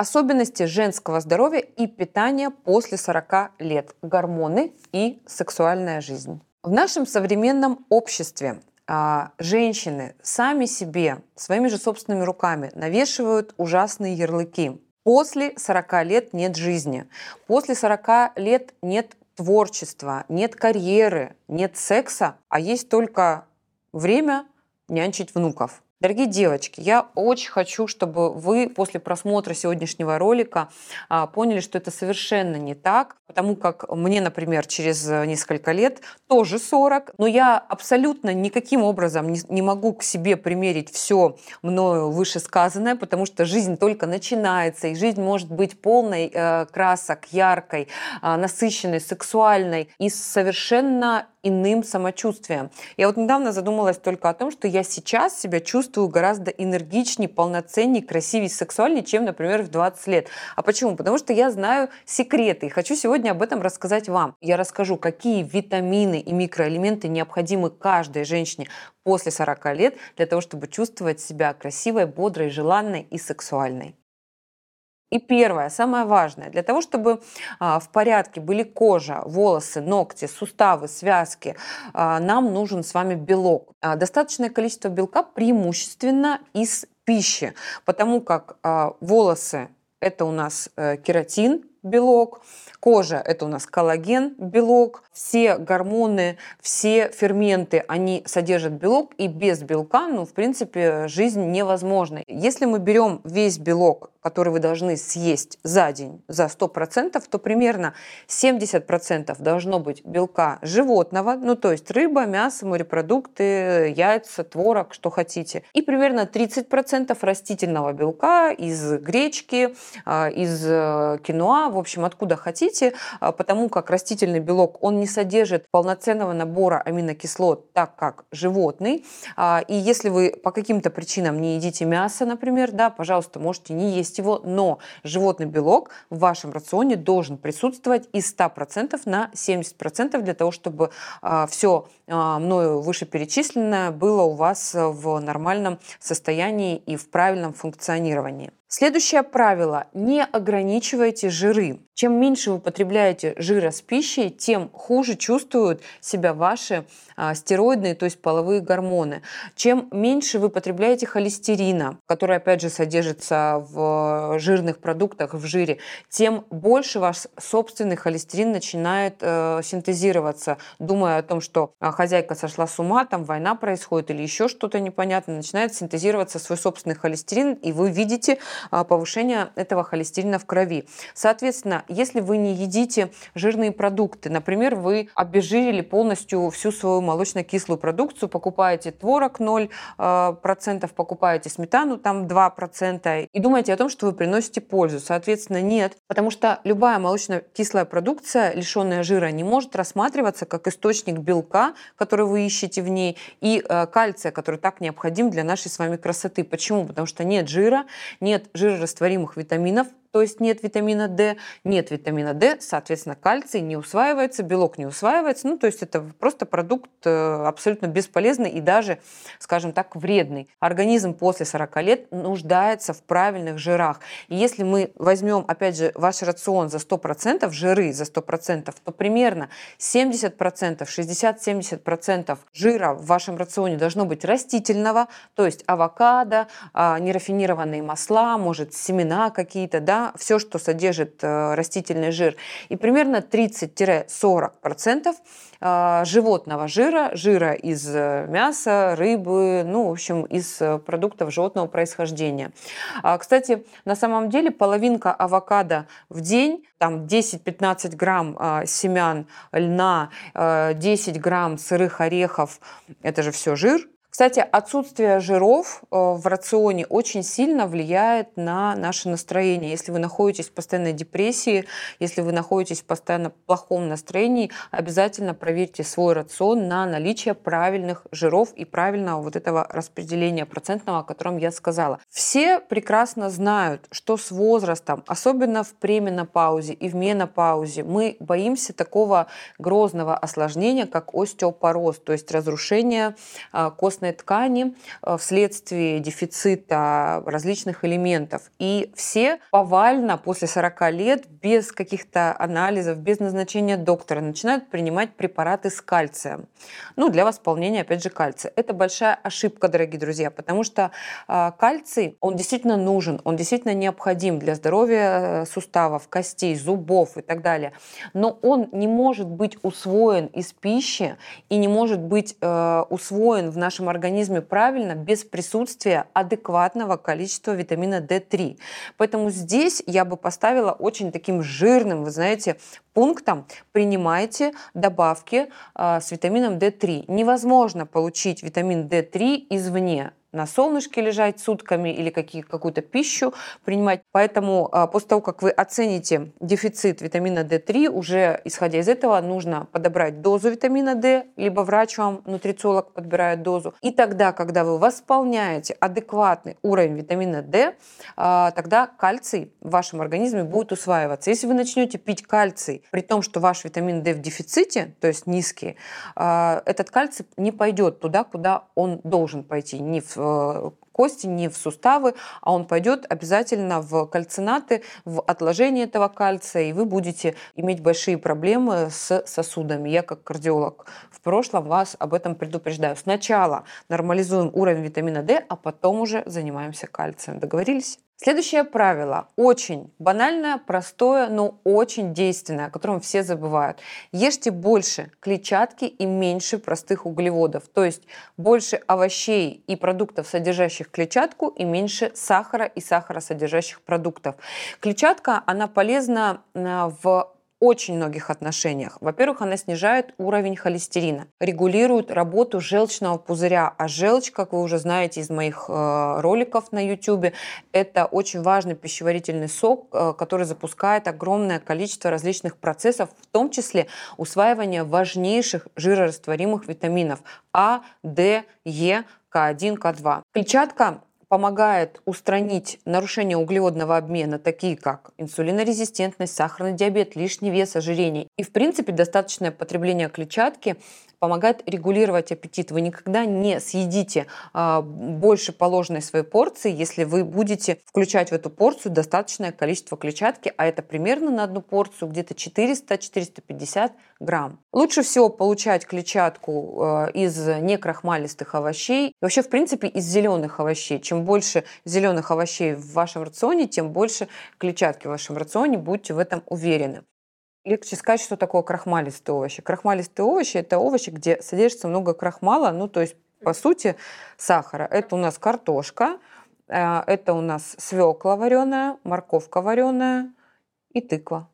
Особенности женского здоровья и питания после 40 лет. Гормоны и сексуальная жизнь. В нашем современном обществе а, женщины сами себе, своими же собственными руками навешивают ужасные ярлыки. После 40 лет нет жизни. После 40 лет нет творчества, нет карьеры, нет секса, а есть только время нянчить внуков. Дорогие девочки, я очень хочу, чтобы вы после просмотра сегодняшнего ролика а, поняли, что это совершенно не так, потому как мне, например, через несколько лет тоже 40, но я абсолютно никаким образом не, могу к себе примерить все мною вышесказанное, потому что жизнь только начинается, и жизнь может быть полной э, красок, яркой, э, насыщенной, сексуальной и совершенно иным самочувствием. Я вот недавно задумалась только о том, что я сейчас себя чувствую гораздо энергичнее, полноценнее, красивее, сексуальнее, чем, например, в 20 лет. А почему? Потому что я знаю секреты и хочу сегодня об этом рассказать вам. Я расскажу, какие витамины и микроэлементы необходимы каждой женщине после 40 лет для того, чтобы чувствовать себя красивой, бодрой, желанной и сексуальной. И первое, самое важное, для того, чтобы а, в порядке были кожа, волосы, ногти, суставы, связки, а, нам нужен с вами белок. А, достаточное количество белка преимущественно из пищи, потому как волосы это у нас э, кератин, белок, кожа – это у нас коллаген, белок, все гормоны, все ферменты, они содержат белок, и без белка, ну, в принципе, жизнь невозможна. Если мы берем весь белок, который вы должны съесть за день, за 100%, то примерно 70% должно быть белка животного, ну, то есть рыба, мясо, морепродукты, яйца, творог, что хотите. И примерно 30% растительного белка из гречки, а, из э, киноа, в общем, откуда хотите, а, потому как растительный белок, он не содержит полноценного набора аминокислот, так как животный. А, и если вы по каким-то причинам не едите мясо, например, да, пожалуйста, можете не есть его, но животный белок в вашем рационе должен присутствовать из 100% на 70% для того, чтобы а, все мною вышеперечисленное было у вас в нормальном состоянии и в правильном функционировании. Следующее правило – не ограничивайте жиры. Чем меньше вы потребляете жира с пищей, тем хуже чувствуют себя ваши а, стероидные, то есть половые гормоны. Чем меньше вы потребляете холестерина, который опять же содержится в жирных продуктах, в жире, тем больше ваш собственный холестерин начинает э, синтезироваться, думая о том, что а, хозяйка сошла с ума, там война происходит или еще что-то непонятное, начинает синтезироваться свой собственный холестерин, и вы видите а, повышение этого холестерина в крови. Соответственно, если вы не едите жирные продукты, например, вы обезжирили полностью всю свою молочно-кислую продукцию, покупаете творог 0%, а, покупаете сметану там 2% и думаете о том, что вы приносите пользу. Соответственно, нет, потому что любая молочно-кислая продукция, лишенная жира, не может рассматриваться как источник белка, который вы ищете в ней, и а, кальция, который так необходим для нашей с вами красоты. Почему? Потому что нет жира, нет жирорастворимых витаминов, то есть нет витамина D, нет витамина D, соответственно, кальций не усваивается, белок не усваивается, ну, то есть это просто продукт э, абсолютно бесполезный и даже, скажем так, вредный. Организм после 40 лет нуждается в правильных жирах. И если мы возьмем, опять же, ваш рацион за 100%, жиры за 100%, то примерно 70%, 60-70% жира в вашем рационе должно быть растительного, то есть авокадо, а, нерафинированные масла, может, семена какие-то, да, все, что содержит э, растительный жир, и примерно 30-40% э, животного жира, жира из э, мяса, рыбы, ну, в общем, из продуктов животного происхождения. А, кстати, на самом деле половинка авокадо в день, там 10-15 грамм семян льна, 10 грамм сырых орехов, это же все жир, кстати, отсутствие жиров э, в рационе очень сильно влияет на наше настроение. Если вы находитесь в постоянной депрессии, если вы находитесь в постоянно плохом настроении, обязательно проверьте свой рацион на наличие правильных жиров и правильного вот этого распределения процентного, о котором я сказала. Все прекрасно знают, что с возрастом, особенно в пременопаузе и в менопаузе, мы боимся такого грозного осложнения, как остеопороз, то есть разрушение э, костной ткани э, вследствие дефицита различных элементов. И все повально после 40 лет без каких-то анализов, без назначения доктора начинают принимать препараты с кальцием. Ну, для восполнения, опять же, кальция. Это большая ошибка, дорогие друзья, потому что э, кальций, он действительно нужен, он действительно необходим для здоровья суставов, костей, зубов и так далее. Но он не может быть усвоен из пищи и не может быть э, усвоен в нашем организме правильно без присутствия адекватного количества витамина D3. Поэтому здесь я бы поставила очень таким жирным, вы знаете, пунктом принимайте добавки э, с витамином D3. Невозможно получить витамин D3 извне на солнышке лежать сутками или какие, какую-то пищу принимать. Поэтому а, после того, как вы оцените дефицит витамина D3, уже исходя из этого нужно подобрать дозу витамина D, либо врач вам, нутрициолог подбирает дозу. И тогда, когда вы восполняете адекватный уровень витамина D, а, тогда кальций в вашем организме будет усваиваться. Если вы начнете пить кальций, при том, что ваш витамин D в дефиците, то есть низкий, а, этот кальций не пойдет туда, куда он должен пойти, не в в кости, не в суставы, а он пойдет обязательно в кальцинаты, в отложение этого кальция, и вы будете иметь большие проблемы с сосудами. Я как кардиолог в прошлом вас об этом предупреждаю. Сначала нормализуем уровень витамина D, а потом уже занимаемся кальцием. Договорились? Следующее правило очень банальное, простое, но очень действенное, о котором все забывают. Ешьте больше клетчатки и меньше простых углеводов, то есть больше овощей и продуктов, содержащих клетчатку, и меньше сахара и сахаросодержащих продуктов. Клетчатка, она полезна э, в очень многих отношениях. Во-первых, она снижает уровень холестерина, регулирует работу желчного пузыря. А желчь, как вы уже знаете из моих э, роликов на YouTube, это очень важный пищеварительный сок, э, который запускает огромное количество различных процессов, в том числе усваивание важнейших жирорастворимых витаминов А, Д, Е, К1, К2. Клетчатка помогает устранить нарушения углеводного обмена, такие как инсулинорезистентность, сахарный диабет, лишний вес, ожирение. И, в принципе, достаточное потребление клетчатки помогает регулировать аппетит. Вы никогда не съедите а, больше положенной своей порции, если вы будете включать в эту порцию достаточное количество клетчатки, а это примерно на одну порцию где-то 400-450 грамм. Лучше всего получать клетчатку а, из некрахмалистых овощей, вообще, в принципе, из зеленых овощей. Чем больше зеленых овощей в вашем рационе, тем больше клетчатки в вашем рационе, будьте в этом уверены. Легче сказать, что такое крахмалистые овощи. Крахмалистые овощи – это овощи, где содержится много крахмала, ну, то есть, по сути, сахара. Это у нас картошка, э, это у нас свекла вареная, морковка вареная и тыква.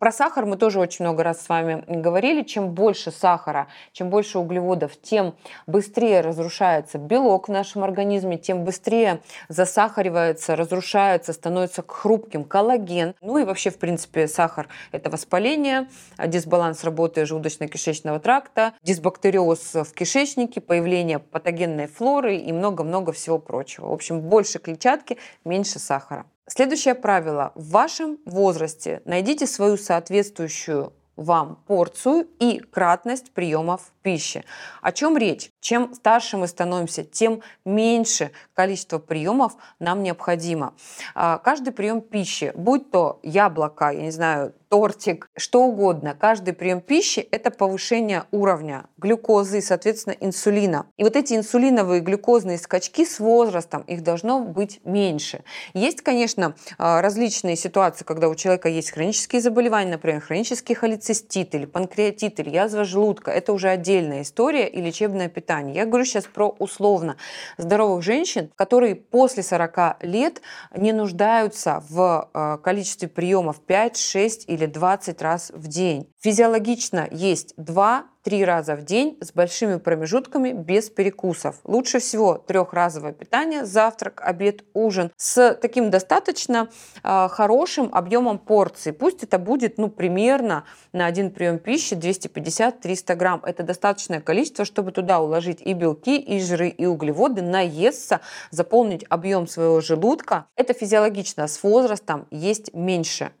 Про сахар мы тоже очень много раз с вами говорили. Чем больше сахара, чем больше углеводов, тем быстрее разрушается белок в нашем организме, тем быстрее засахаривается, разрушается, становится хрупким коллаген. Ну и вообще, в принципе, сахар – это воспаление, дисбаланс работы желудочно-кишечного тракта, дисбактериоз в кишечнике, появление патогенной флоры и много-много всего прочего. В общем, больше клетчатки, меньше сахара. Следующее правило. В вашем возрасте найдите свою соответствующую вам порцию и кратность приемов пищи. О чем речь? Чем старше мы становимся, тем меньше количество приемов нам необходимо. А, каждый прием пищи, будь то яблоко, я не знаю, тортик, что угодно, каждый прием пищи – это повышение уровня глюкозы и, соответственно, инсулина. И вот эти инсулиновые глюкозные скачки с возрастом, их должно быть меньше. Есть, конечно, а, различные ситуации, когда у человека есть хронические заболевания, например, хронический холецистит или панкреатит или язва желудка. Это уже отдельная история и лечебное питание. Я говорю сейчас про условно здоровых женщин, которые после 40 лет не нуждаются в а, количестве приемов 5, 6 или или 20 раз в день. Физиологично есть 2-3 раза в день с большими промежутками без перекусов. Лучше всего трехразовое питание, завтрак, обед, ужин с таким достаточно э, хорошим объемом порций. Пусть это будет ну, примерно на один прием пищи 250-300 грамм. Это достаточное количество, чтобы туда уложить и белки, и жиры, и углеводы, наесться, заполнить объем своего желудка. Это физиологично с возрастом есть меньше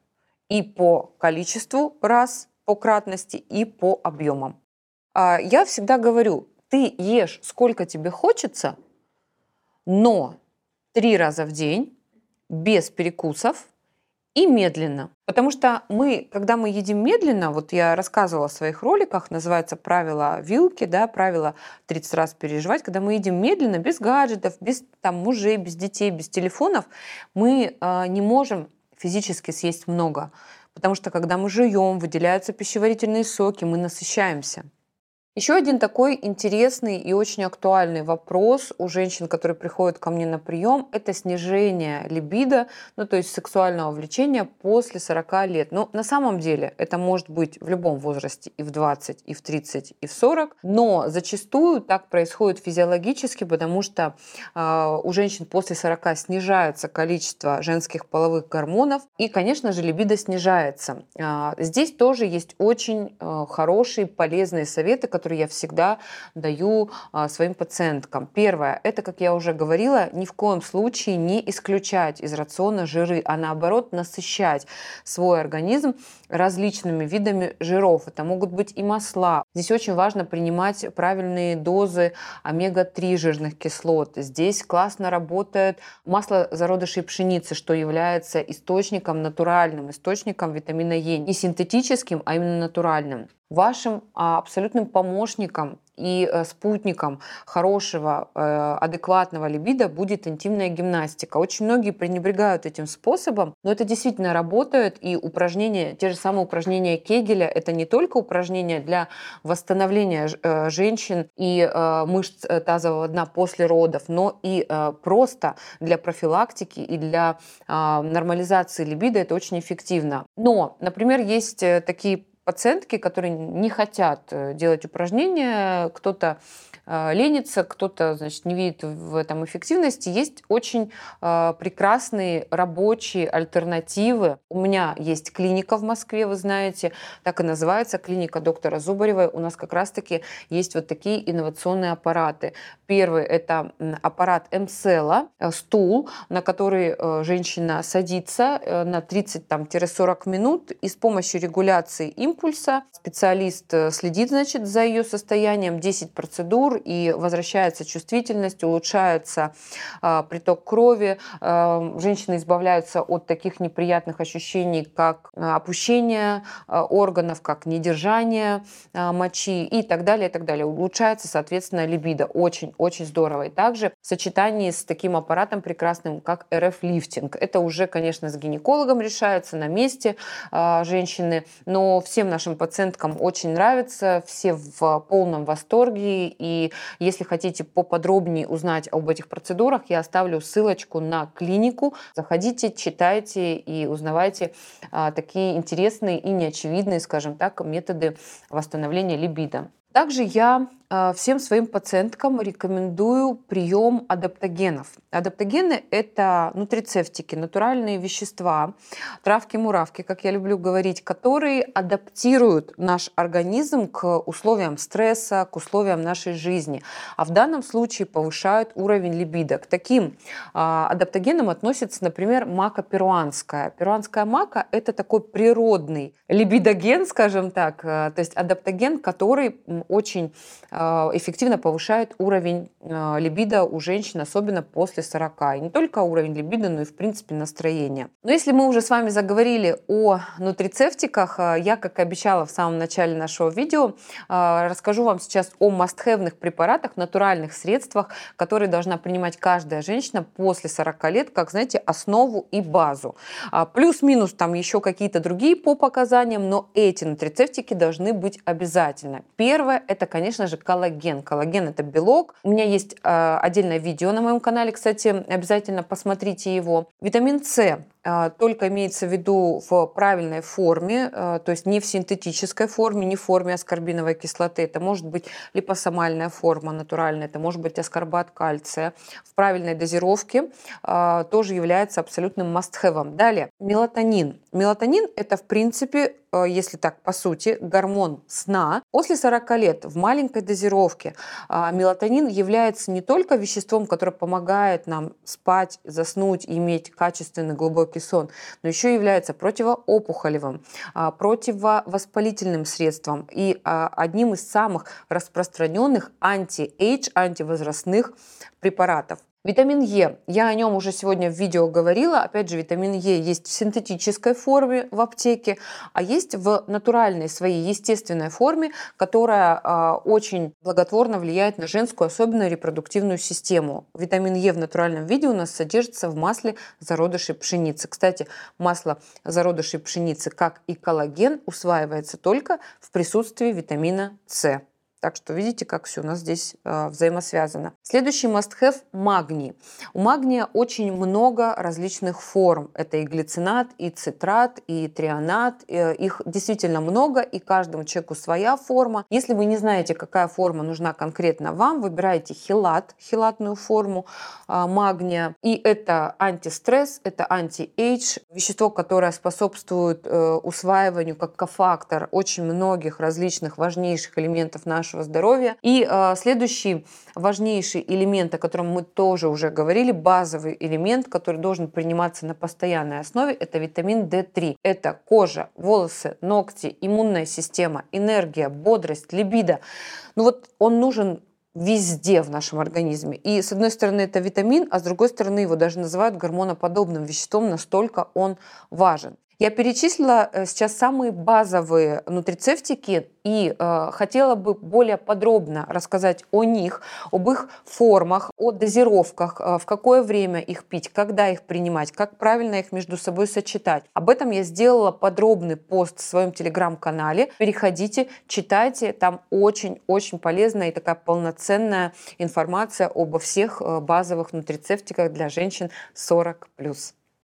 и по количеству раз, по кратности, и по объемам. А, я всегда говорю, ты ешь сколько тебе хочется, но три раза в день, без перекусов и медленно. Потому что мы, когда мы едим медленно, вот я рассказывала в своих роликах, называется правило вилки, да, правило 30 раз переживать, когда мы едим медленно, без гаджетов, без там, мужей, без детей, без телефонов, мы э, не можем физически съесть много. Потому что когда мы жуем, выделяются пищеварительные соки, мы насыщаемся. Еще один такой интересный и очень актуальный вопрос у женщин, которые приходят ко мне на прием, это снижение либидо, ну то есть сексуального влечения после 40 лет. Но на самом деле это может быть в любом возрасте, и в 20, и в 30, и в 40, но зачастую так происходит физиологически, потому что э, у женщин после 40 снижается количество женских половых гормонов, и, конечно же, либидо снижается. Э, здесь тоже есть очень э, хорошие, полезные советы, которые которые я всегда даю а, своим пациенткам. Первое, это, как я уже говорила, ни в коем случае не исключать из рациона жиры, а наоборот насыщать свой организм различными видами жиров. Это могут быть и масла. Здесь очень важно принимать правильные дозы омега-3 жирных кислот. Здесь классно работает масло зародышей пшеницы, что является источником, натуральным источником витамина Е. Не синтетическим, а именно натуральным вашим а, абсолютным помощником и э, спутником хорошего, э, адекватного либидо будет интимная гимнастика. Очень многие пренебрегают этим способом, но это действительно работает, и упражнения, те же самые упражнения Кегеля, это не только упражнения для восстановления э, женщин и мышц тазового дна после родов, но и просто для профилактики и для нормализации либидо это очень эффективно. Но, например, есть такие пациентки, которые не хотят э, делать упражнения, кто-то ленится, кто-то, значит, не видит в этом эффективности. Есть очень э, прекрасные рабочие альтернативы. У меня есть клиника в Москве, вы знаете, так и называется, клиника доктора Зубаревой. У нас как раз-таки есть вот такие инновационные аппараты. Первый – это аппарат МСЛа, стул, на который женщина садится на 30-40 минут и с помощью регуляции им импульса. Специалист э, следит, значит, за ее состоянием, 10 процедур, и возвращается чувствительность, улучшается э, приток крови. Э, женщины избавляются от таких неприятных ощущений, как э, опущение э, органов, как недержание э, мочи и так далее, и так далее. Улучшается, соответственно, либидо. Очень-очень здорово. И также в сочетании с таким аппаратом прекрасным, как РФ-лифтинг. Это уже, конечно, с гинекологом решается на месте э, женщины, но все всем нашим пациенткам очень нравится, все в полном восторге. И если хотите поподробнее узнать об этих процедурах, я оставлю ссылочку на клинику. Заходите, читайте и узнавайте а, такие интересные и неочевидные, скажем так, методы восстановления либидо. Также я а, всем своим пациенткам рекомендую прием адаптогенов. Адаптогены – это нутрицептики, натуральные вещества, травки-муравки, как я люблю говорить, которые адаптируют наш организм к условиям стресса, к условиям нашей жизни, а в данном случае повышают уровень либидо. К таким а, адаптогенам относится, например, мака перуанская. Перуанская мака – это такой природный либидоген, скажем так, а, то есть адаптоген, который очень а, эффективно повышает уровень а, либидо у женщин, особенно после 40. И не только уровень либидо, но и, в принципе, настроение. Но если мы уже с вами заговорили о нутрицептиках, а, я, как и обещала в самом начале нашего видео, расскажу вам сейчас о мастхевных препаратах, натуральных средствах, которые должна принимать каждая женщина после 40 лет, как, знаете, основу и базу. Плюс-минус там еще какие-то другие по показаниям, но эти нутрицептики должны быть обязательно. Первое – это, конечно же, коллаген. Коллаген – это белок. У меня есть э, отдельное видео на моем канале, кстати, обязательно посмотрите его. Витамин С только имеется в виду в правильной форме, а, то есть не в синтетической форме, не в форме аскорбиновой кислоты. Это может быть липосомальная форма натуральная, это может быть аскорбат кальция. В правильной дозировке а, тоже является абсолютным must-have. Далее, мелатонин. Мелатонин – это, в принципе, если так по сути, гормон сна. После 40 лет в маленькой дозировке мелатонин является не только веществом, которое помогает нам спать, заснуть иметь качественный глубокий глубокий сон, но еще является противоопухолевым, а, противовоспалительным средством и а, одним из самых распространенных anti-age, антивозрастных препаратов. Витамин Е. Я о нем уже сегодня в видео говорила. Опять же, витамин Е есть в синтетической форме в аптеке, а есть в натуральной своей естественной форме, которая э, очень благотворно влияет на женскую, особенно репродуктивную систему. Витамин Е в натуральном виде у нас содержится в масле зародышей пшеницы. Кстати, масло зародышей пшеницы, как и коллаген, усваивается только в присутствии витамина С. Так что видите, как все у нас здесь э, взаимосвязано. Следующий must-have – магний. У магния очень много различных форм. Это и глицинат, и цитрат, и трионат. Э, их действительно много, и каждому человеку своя форма. Если вы не знаете, какая форма нужна конкретно вам, выбирайте хилат, хилатную форму э, магния. И это антистресс, это anti-age, вещество, которое способствует э, усваиванию как кофактор очень многих различных важнейших элементов нашего нашего здоровья. И э, следующий важнейший элемент, о котором мы тоже уже говорили, базовый элемент, который должен приниматься на постоянной основе, это витамин D3. Это кожа, волосы, ногти, иммунная система, энергия, бодрость, либидо. Ну вот он нужен везде в нашем организме. И с одной стороны это витамин, а с другой стороны его даже называют гормоноподобным веществом, настолько он важен. Я перечислила э, сейчас самые базовые нутрицептики и э, хотела бы более подробно рассказать о них, об их формах, о дозировках, э, в какое время их пить, когда их принимать, как правильно их между собой сочетать. Об этом я сделала подробный пост в своем телеграм-канале. Переходите, читайте, там очень-очень полезная и такая полноценная информация обо всех э, базовых нутрицептиках для женщин 40+.